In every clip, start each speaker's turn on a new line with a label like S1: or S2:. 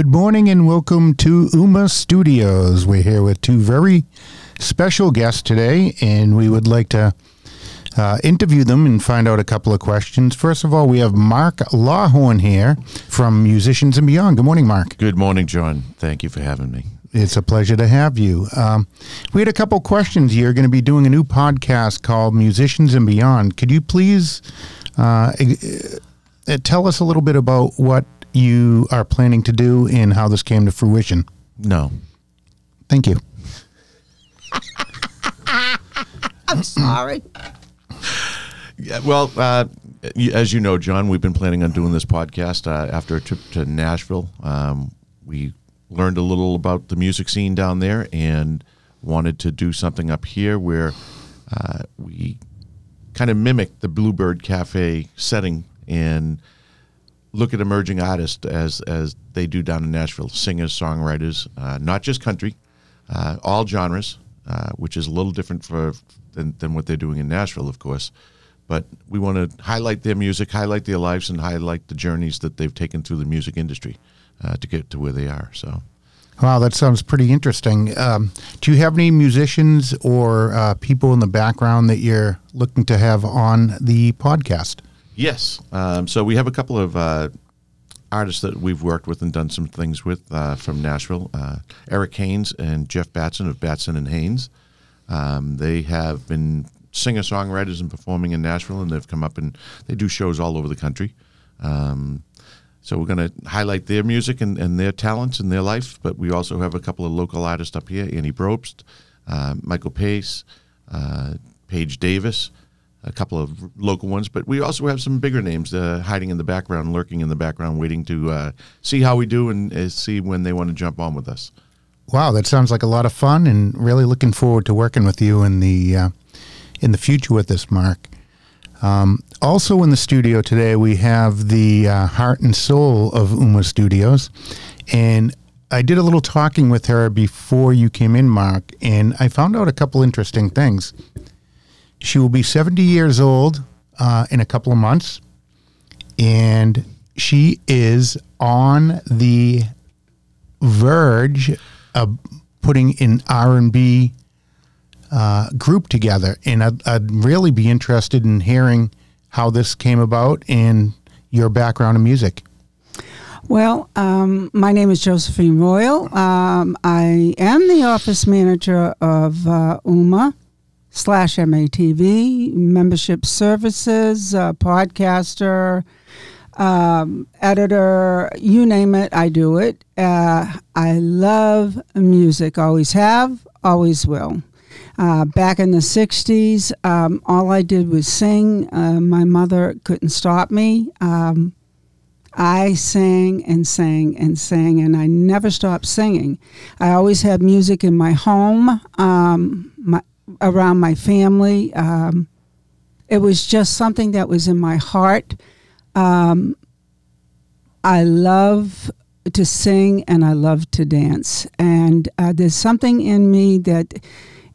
S1: Good morning and welcome to UMA Studios. We're here with two very special guests today, and we would like to uh, interview them and find out a couple of questions. First of all, we have Mark Lawhorne here from Musicians and Beyond. Good morning, Mark.
S2: Good morning, John. Thank you for having me.
S1: It's a pleasure to have you. Um, we had a couple questions. You're going to be doing a new podcast called Musicians and Beyond. Could you please uh, uh, tell us a little bit about what you are planning to do and how this came to fruition?
S2: No.
S1: Thank you.
S3: I'm sorry.
S2: Yeah, well, uh, as you know, John, we've been planning on doing this podcast uh, after a trip to Nashville. Um, we learned a little about the music scene down there and wanted to do something up here where uh, we kind of mimic the Bluebird Cafe setting and look at emerging artists as as they do down in Nashville, singers, songwriters, uh, not just country, uh, all genres, uh, which is a little different for than, than what they're doing in Nashville, of course. But we want to highlight their music, highlight their lives, and highlight the journeys that they've taken through the music industry uh, to get to where they are. So.
S1: Wow, that sounds pretty interesting. Um, do you have any musicians or uh, people in the background that you're looking to have on the podcast?
S2: Yes. Um, so we have a couple of uh, artists that we've worked with and done some things with uh, from Nashville. Uh, Eric Haynes and Jeff Batson of Batson and Haynes. Um, they have been singer songwriters and performing in Nashville, and they've come up and they do shows all over the country. Um, so we're going to highlight their music and, and their talents and their life, but we also have a couple of local artists up here: Annie Brobst, uh, Michael Pace, uh, Paige Davis a couple of local ones, but we also have some bigger names uh, hiding in the background, lurking in the background, waiting to uh, see how we do and uh, see when they want to jump on with us.
S1: Wow, that sounds like a lot of fun, and really looking forward to working with you in the uh, in the future with this, Mark. Um, also in the studio today, we have the uh, heart and soul of Uma Studios, and I did a little talking with her before you came in, Mark, and I found out a couple interesting things. She will be 70 years old uh, in a couple of months, and she is on the verge of putting an R&B uh, group together. And I'd, I'd really be interested in hearing how this came about and your background in music.
S3: Well, um, my name is Josephine Royal. Um, I am the office manager of uh, UMA slash MATV, membership services, uh, podcaster, um, editor, you name it, I do it. Uh, I love music, always have, always will. Uh, back in the 60s, um, all I did was sing. Uh, my mother couldn't stop me. Um, I sang and sang and sang, and I never stopped singing. I always had music in my home, um, my, around my family. Um, it was just something that was in my heart. Um, I love to sing and I love to dance. And uh, there's something in me that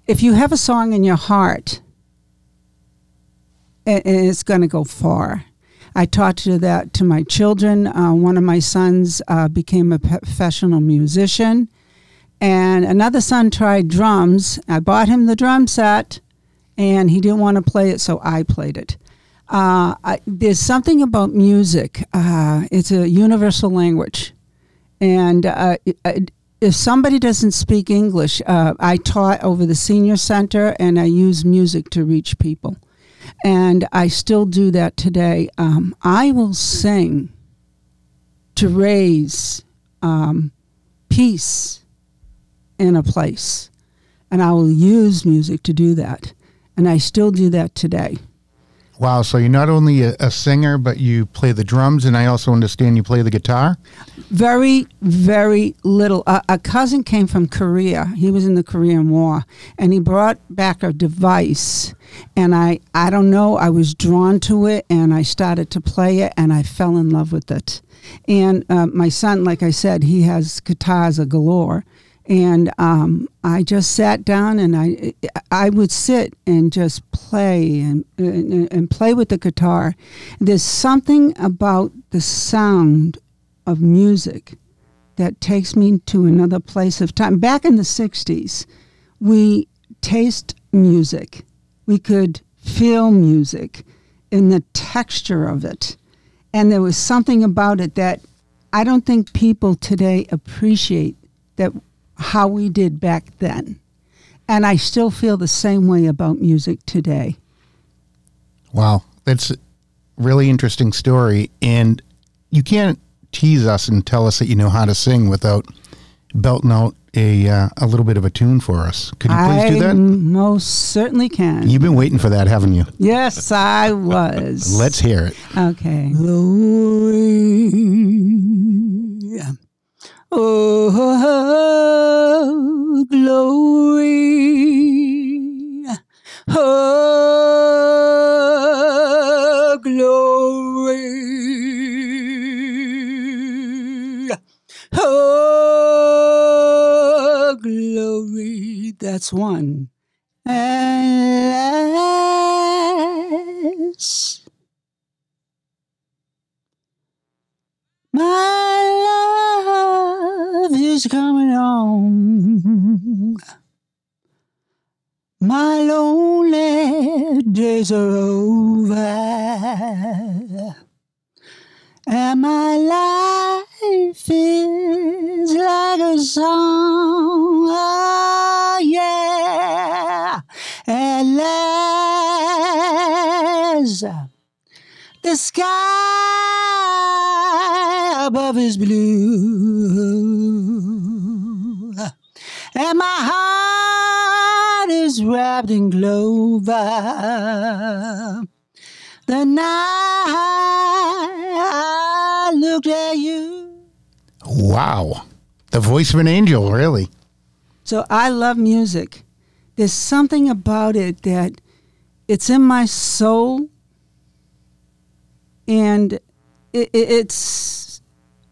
S3: if you have a song in your heart, it, it's going to go far. I taught to that to my children. Uh, one of my sons uh, became a professional musician, and another son tried drums. I bought him the drum set, and he didn't want to play it, so I played it. Uh, I, there's something about music. Uh, it's a universal language, and uh, if somebody doesn't speak English, uh, I taught over the senior center, and I use music to reach people and I still do that today. Um, I will sing to raise um, peace in a place, and I will use music to do that, and I still do that today.
S1: Wow, so you're not only a, a, singer, but you play the drums, and I also understand you play the guitar?
S3: Very, very little. Uh, a cousin came from Korea. He was in the Korean War, and he brought back a device. And I, I don't know, I was drawn to it, and I started to play it, and I fell in love with it. And uh, my son, like I said, he has guitars a galore and um, I just sat down and I I would sit and just play and, and, and play with the guitar. There's something about the sound of music that takes me to another place of time. Back in the 60s, we taste music. We could feel music in the texture of it. And there was something about it that I don't think people today appreciate that how we did back then. And I still feel the same way about music today.
S1: Wow, that's a really interesting story. And you can't tease us and tell us that you know how to sing without belting out a uh, a little bit of a tune for us. Could you please
S3: I
S1: do that?
S3: most certainly can.
S1: You've been waiting for that, haven't you?
S3: yes, I was.
S1: Let's hear it.
S3: Okay. Glory. Oh, glory. Oh, glory. Oh, glory. That's one. Alas, my coming home. My lonely days are over. And my life is like a song. Oh, yeah. At last, the sky above is blue. And my heart is wrapped in clover. The night I looked at you.
S1: Wow, the voice of an angel, really.
S3: So I love music. There's something about it that it's in my soul, and it, it, it's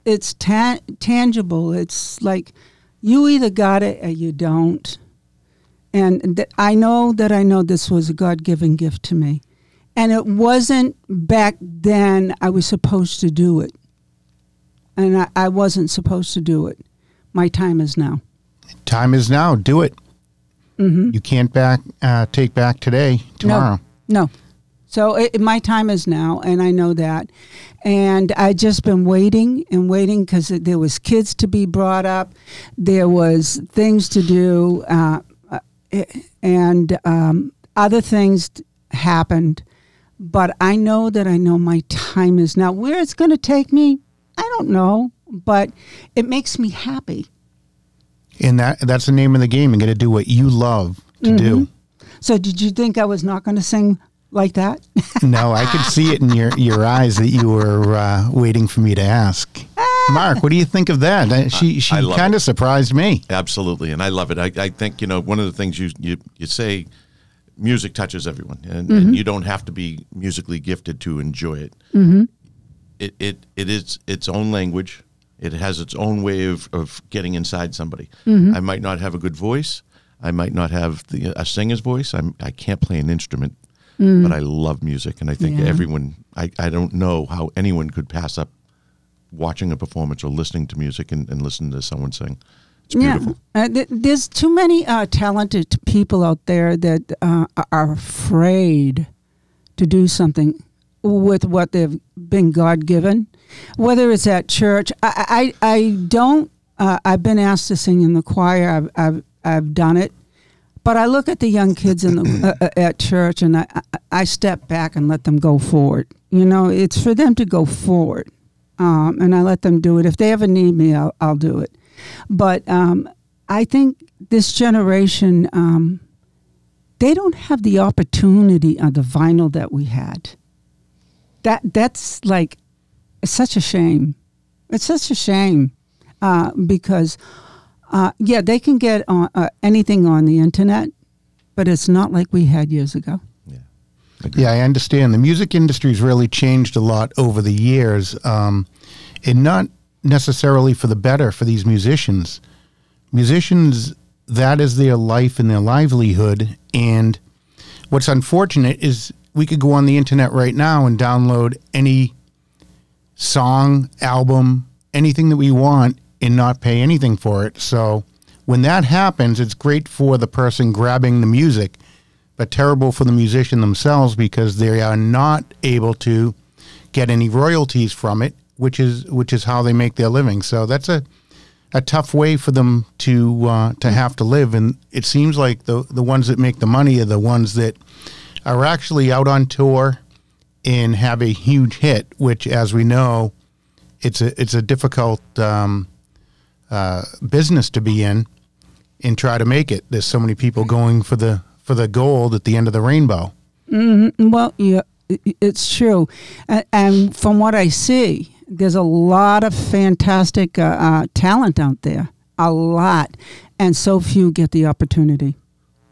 S3: it's ta- tangible. It's like you either got it or you don't. And th- I know that I know this was a God given gift to me. And it wasn't back then I was supposed to do it. And I, I wasn't supposed to do it. My time is now.
S1: Time is now. Do it.
S3: Mm-hmm.
S1: You can't back uh, take back today, tomorrow.
S3: No. So it, my time is now, and I know that. And I just been waiting and waiting because there was kids to be brought up, there was things to do, uh, uh, and um, other things happened. But I know that I know my time is now. Where it's going to take me, I don't know, but it makes me happy.
S1: And that that's the name of the game. You got to do what you love to do.
S3: So did you think I was not going to sing like that?
S1: No, I could see it in your, your eyes that you were uh, waiting for me to ask. Ah. Mark, what do you think of that? She she kind of surprised me.
S2: Absolutely, and I love it. I, I think you know one of the things you you, you say, music touches everyone, and, and mm-hmm. you don't have to be musically gifted to enjoy it. Mm-hmm. It it it is its own language. It has its own way of, of getting inside somebody. Mm-hmm. I might not have a good voice. I might not have the a singer's voice. I'm I can't play an instrument, but I love music, and I think
S3: Yeah.
S2: everyone. I, I don't know how anyone could pass up watching a performance or listening to music and, and listening to someone sing. It's beautiful.
S3: Yeah, uh, th- there's too many uh, talented people out there that uh, are afraid to do something with what they've been God given, whether it's at church. I I, I don't. Uh, I've been asked to sing in the choir. I've I've, I've done it, but I look at the young kids in the uh, uh, at church and I, I step back and let them go forward. You know, it's for them to go forward, um, and I let them do it. If they ever need me, I'll I'll do it. But um, I think this generation, um, they don't have the opportunity on the vinyl that we had. That that's like it's such a shame. It's such a shame uh, because uh, yeah, they can get on, uh, anything on the internet, but it's not like we had years ago.
S1: Yeah, I understand. The music industry's really changed a lot over the years, um, and not necessarily for the better for these musicians. Musicians, that is their life and their livelihood. And what's unfortunate is we could go on the internet right now and download any song, album, anything that we want, and not pay anything for it. So when that happens, it's great for the person grabbing the music, but terrible for the musician themselves because they are not able to get any royalties from it, which is which is how they make their living. So that's a a tough way for them to uh, to have to live, and it seems like the the ones that make the money are the ones that are actually out on tour and have a huge hit. Which, as we know, it's a it's a difficult um, uh, business to be in and try to make it. There's so many people going for the for the gold at the end of the rainbow.
S3: Mm-hmm. Well, yeah, it's true, and, and from what I see, there's a lot of fantastic uh, uh, talent out there, a lot, and so few get the opportunity.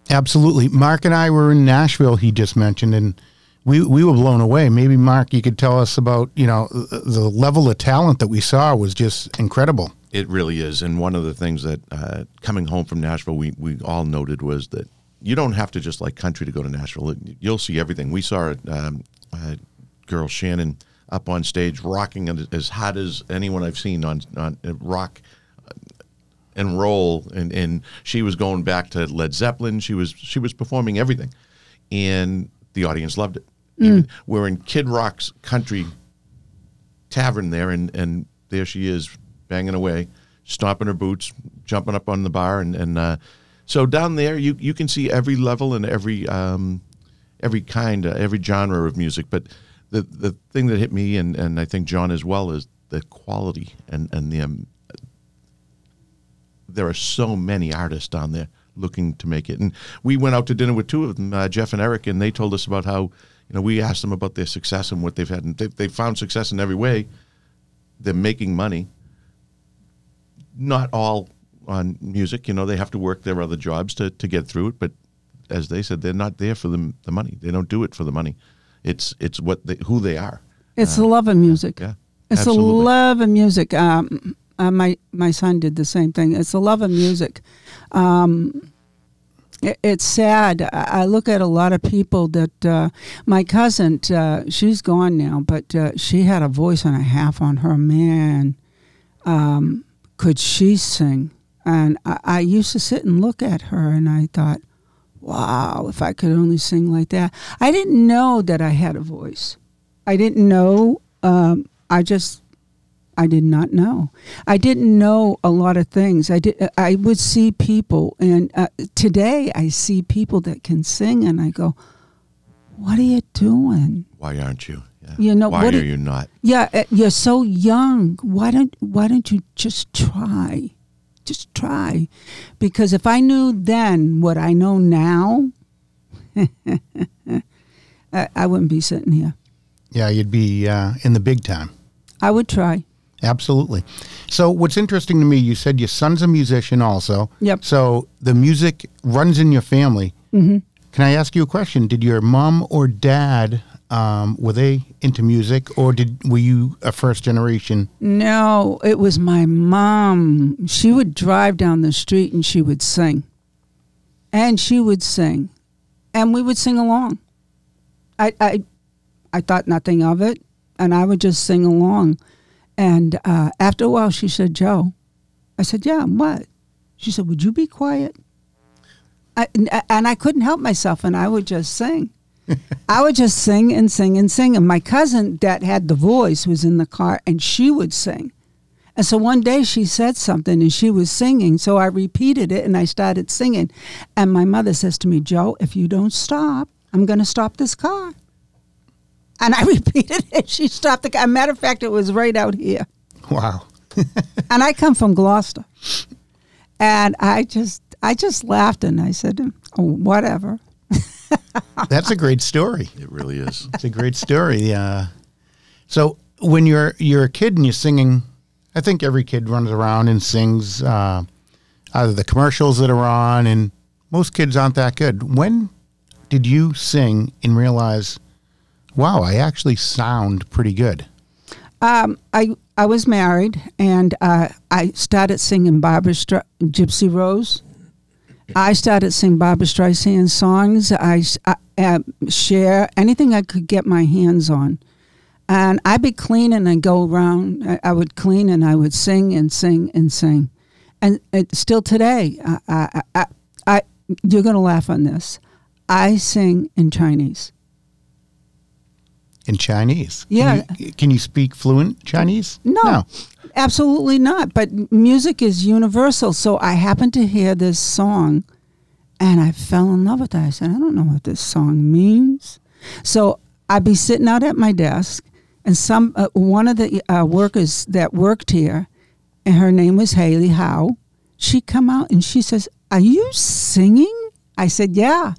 S1: Absolutely. Mark and I were in Nashville. He just mentioned, and we we were blown away. Maybe Mark, you could tell us about you know the level of talent that we saw was just incredible.
S2: It really is, and one of the things that uh, coming home from Nashville, we we all noted was that you don't have to just like country to go to Nashville. You'll see everything. We saw um, a girl Shannon up on stage rocking as hot as anyone I've seen on on uh, rock uh, and roll and and she was going back to Led Zeppelin she was she was performing everything and the audience loved it mm. we're in Kid Rock's country tavern there and and there she is banging away stomping her boots jumping up on the bar and and uh, so down there you you can see every level and every um, every kind uh, every genre of music. But the the thing that hit me and, and I think John as well is the quality and and the um, there are so many artists down there looking to make it. And we went out to dinner with two of them uh, Jeff and Eric and they told us about how you know we asked them about their success and what they've had. And they they found success in every way. They're making money not all on music you know they have to work their other jobs to to get through it but as they said they're not there for the, the money they don't do it for the money it's it's what they, who they are.
S3: It's uh, the love of music.
S2: Yeah,
S3: it's
S2: absolutely.
S3: the love of music. Um, uh, my my son did the same thing. It's the love of music. Um, it, it's sad. I, I look at a lot of people that uh, my cousin. Uh, she's gone now, but uh, she had a voice and a half on her. Man, um, could she sing? And I, I used to sit and look at her, and I thought, wow, if I could only sing like that. I didn't know that I had a voice. I didn't know. Um, I just, I did not know. I didn't know a lot of things. I did. I would see people, and uh, today I see people that can sing, and I go, "What are you doing?
S2: Why aren't you?
S3: Yeah. You know,
S2: why are you not?
S3: Yeah, uh, you're so young. Why don't Why don't you just try?" just try. Because if I knew then what I know now, I, I, wouldn't be sitting here.
S1: Yeah, you'd be uh, in the big time.
S3: I would try.
S1: Absolutely. So, what's interesting to me, you said your son's a musician also.
S3: Yep.
S1: So, the music runs in your family.
S3: Mm-hmm.
S1: Can I ask you a question? Did your mom or dad um, were they into music, or did were you a first generation?
S3: No, it was my mom. She would drive down the street and she would sing, and she would sing, and we would sing along. I I, I thought nothing of it, and I would just sing along. And uh, after a while, she said, "Joe," I said, "Yeah, what?" She said, "Would you be quiet?" I, and I couldn't help myself, and I would just sing. I would just sing and sing and sing. And my cousin that had the voice was in the car and she would sing. And so one day she said something and she was singing. So I repeated it and I started singing. And my mother says to me, Joe, if you don't stop, I'm going to stop this car. And I repeated it. She stopped the car. matter of fact, it was right out here.
S1: Wow.
S3: and I come from Gloucester. And I just I just laughed and I said, oh, whatever.
S1: That's a great story.
S2: It really is.
S1: It's a great story. Yeah. So when you're you're a kid and you're singing, I think every kid runs around and sings uh, either the commercials that are on, and most kids aren't that good. When did you sing and realize, wow, I actually sound pretty good?
S3: Um, I I was married and uh, I started singing Barbra Stra- Gypsy Rose I started singing Barbra Streisand songs. I, I uh, share anything I could get my hands on. And I'd be cleaning and go around. I, I would clean and I would sing and sing and sing. And it, still today, I, I, I, I you're going to laugh on this. I sing in Chinese.
S1: In Chinese?
S3: Yeah.
S1: Can you, can you speak fluent Chinese?
S3: No, absolutely not. But music is universal. So I happened to hear this song and I fell in love with it. I said, I don't know what this song means. So I'd be sitting out at my desk and some uh, one of the uh, workers that worked here, and her name was Haley Howe, she come out and she says, "Are you singing?" I said, "Yeah."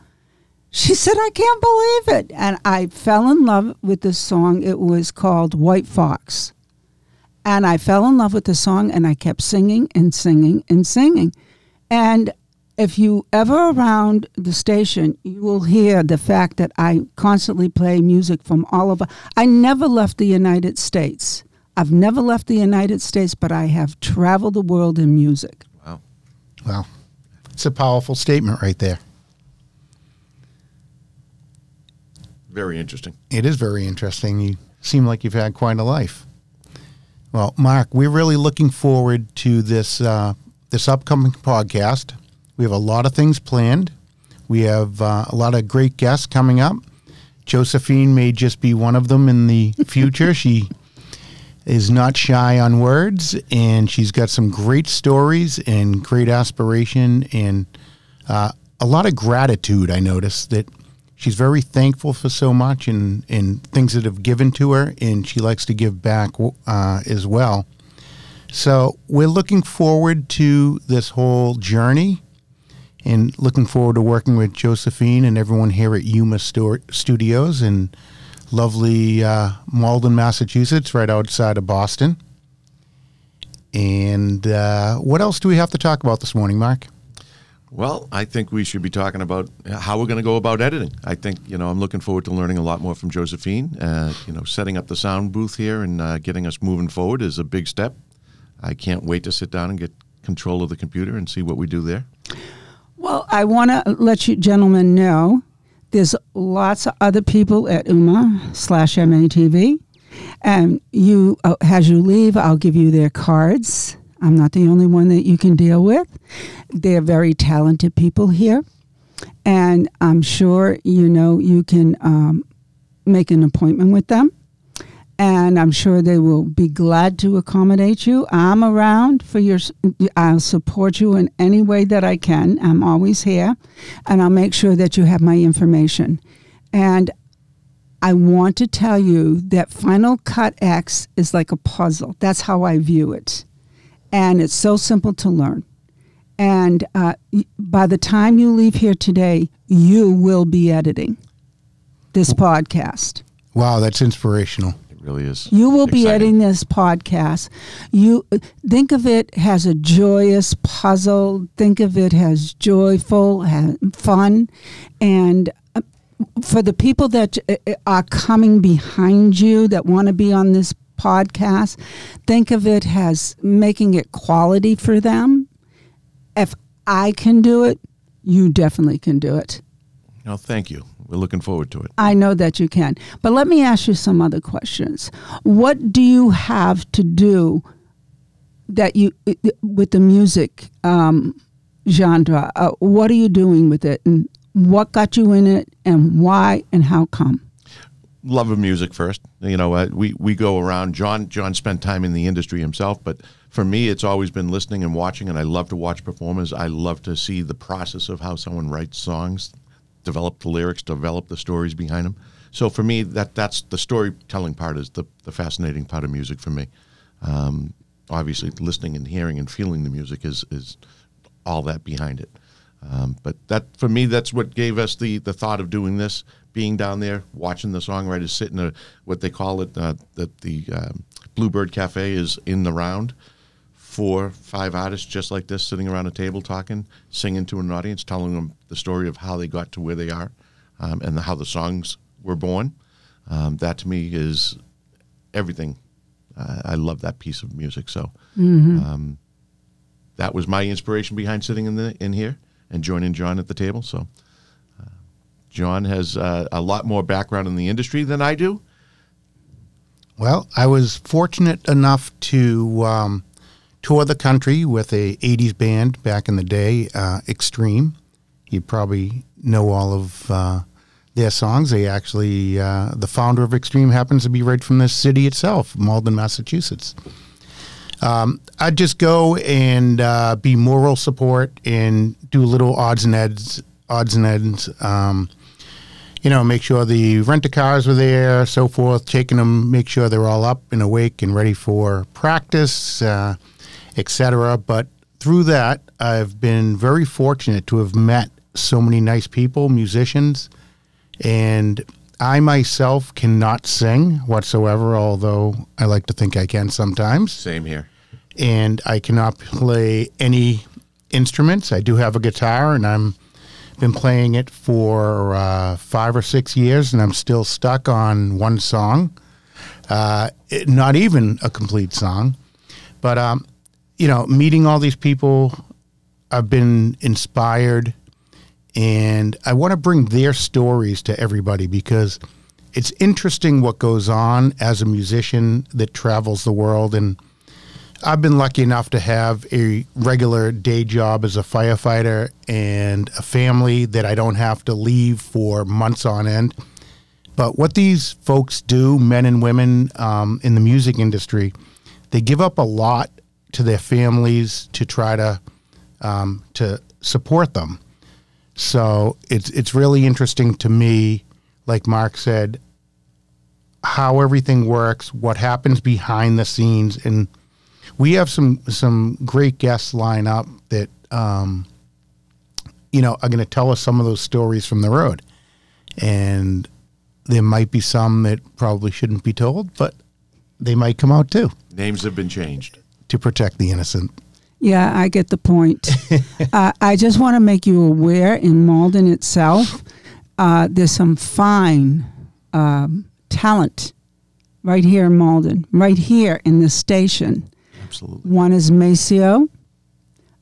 S3: She said, "I can't believe it," and I fell in love with the song. It was called White Fox, and I fell in love with the song, and I kept singing and singing and singing, and if you ever around the station, you will hear the fact that I constantly play music from all over. I never left the United States. I've never left the United States, but I have traveled the world in music.
S2: Wow.
S1: Wow. It's a powerful statement right there.
S2: Very interesting.
S1: It is very interesting. You seem like you've had quite a life. Well, Mark, we're really looking forward to this uh, this upcoming podcast. We have a lot of things planned. We have uh, a lot of great guests coming up. Josephine may just be one of them in the future. she is not shy on words, and she's got some great stories and great aspiration and uh, a lot of gratitude. I noticed that she's very thankful for so much and, and things that have given to her, and she likes to give back uh, as well. So we're looking forward to this whole journey and looking forward to working with Josephine and everyone here at UMA Studios in lovely uh, Malden, Massachusetts, right outside of Boston. And uh, what else do we have to talk about this morning, Mark?
S2: Well, I think we should be talking about how we're going to go about editing. I think you know I'm looking forward to learning a lot more from Josephine. Uh, you know, setting up the sound booth here and uh, getting us moving forward is a big step. I can't wait to sit down and get control of the computer and see what we do there.
S3: Well, I want to let you gentlemen know there's lots of other people at UMA slash MATV. And you, uh, as you leave, I'll give you their cards. I'm not the only one that you can deal with. They're very talented people here. And I'm sure, you know, you can um, make an appointment with them and I'm sure they will be glad to accommodate you. I'm around for your, I'll support you in any way that I can. I'm always here, and I'll make sure that you have my information. And I want to tell you that Final Cut X is like a puzzle. That's how I view it. And it's so simple to learn. And uh, by the time you leave here today, you will be editing this podcast.
S1: Wow, that's inspirational It
S2: really is.
S3: You will exciting. be editing this podcast. You think of it as a joyous puzzle. Think of it as joyful, and fun, and uh, for the people that uh, uh, are coming behind you that want to be on this podcast, think of it as making it quality for them. If I can do it, you definitely can do it.
S2: No, thank you. We're looking forward to it.
S3: I know that you can. But let me ask you some other questions. What do you have to do that you with the music um, genre? Uh, what are you doing with it, and what got you in it, and why, and how come?
S2: Love of music first. You know, uh, we we go around. John John spent time in the industry himself, but for me, it's always been listening and watching, and I love to watch performers. I love to see the process of how someone writes songs develop the lyrics, develop the stories behind them. So for me, that that's the storytelling part is the, the fascinating part of music for me. Um, obviously, listening and hearing and feeling the music is is all that behind it. Um, but that for me, that's what gave us the the thought of doing this. Being down there, watching the songwriters sit in a what they call it, uh, that the um, Bluebird Cafe is in the round four, five artists just like this sitting around a table talking, singing to an audience, telling them the story of how they got to where they are um, and the, how the songs were born. Um, that to me is everything. Uh, I love that piece of music. So mm-hmm. um, that was my inspiration behind sitting in the in here and joining John at the table. So uh, John has uh, a lot more background in the industry than I do.
S1: Well, I was fortunate enough to um, tour the country with a 80s band back in the day, uh, Extreme. You probably know all of uh, their songs. They actually, uh, the founder of Extreme happens to be right from this city itself, Malden, Massachusetts. Um, I'd just go and uh, be moral support and do little odds and ends, odds and ends. Um, you know, make sure the rent a cars were there, so forth, taking them, make sure they're all up and awake and ready for practice, uh, etc. But through that, I've been very fortunate to have met so many nice people, musicians, and I myself cannot sing whatsoever, although I like to think I can sometimes.
S2: Same here.
S1: And I cannot play any instruments. I do have a guitar, and I'm been playing it for uh, five or six years, and I'm still stuck on one song. Uh, it, not even a complete song, but um, you know, meeting all these people, I've been inspired, and I want to bring their stories to everybody because it's interesting what goes on as a musician that travels the world and I've been lucky enough to have a regular day job as a firefighter and a family that I don't have to leave for months on end. But what these folks do, men and women um, in the music industry, they give up a lot to their families to try to um, to support them. So it's it's really interesting to me, like Mark said, how everything works, what happens behind the scenes, and we have some some great guests line up that um, you know are going to tell us some of those stories from the road, and there might be some that probably shouldn't be told, but they might come out too
S2: Names have been changed.
S1: to protect the innocent.
S3: Yeah, I get the point. uh, I just want to make you aware in Malden itself, uh, there's some fine um, talent right here in Malden, right here in this station.
S2: Absolutely.
S3: One is Maceo.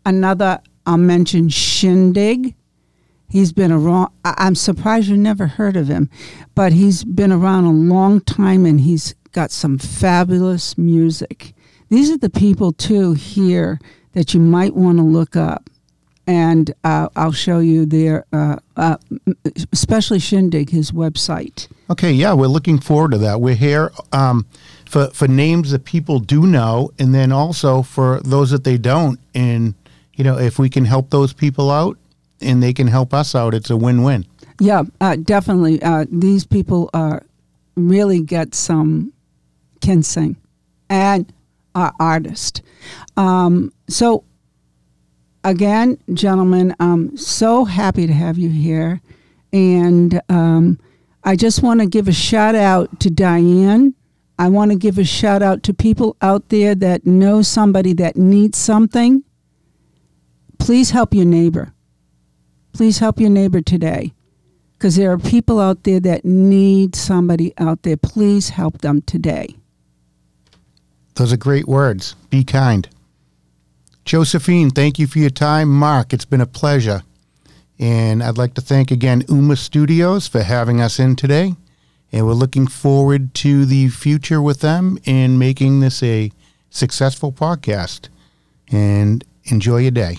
S3: Another, I'll mention Shindig. He's been around. I'm surprised you never heard of him, but he's been around a long time and he's got some fabulous music. These are the people, too, here that you might want to look up. And uh, I'll show you their, uh, uh, especially Shindig, his website.
S1: Okay, yeah, we're looking forward to that. We're here um, for for names that people do know, and then also for those that they don't. And you know, if we can help those people out, and they can help us out, it's a win-win.
S3: Yeah, uh, definitely. Uh, these people uh, really get some can sing and are artists. Um, so, again, gentlemen, I'm so happy to have you here. And um, I just want to give a shout out to Diane. I want to give a shout out to people out there that know somebody that needs something. Please help your neighbor. Please help your neighbor today because there are people out there that need somebody out there. Please help them today.
S1: Those are great words. Be kind. Josephine, thank you for your time. Mark, it's been a pleasure. And I'd like to thank again Uma Studios for having us in today. And we're looking forward to the future with them in making this a successful podcast. And enjoy your day.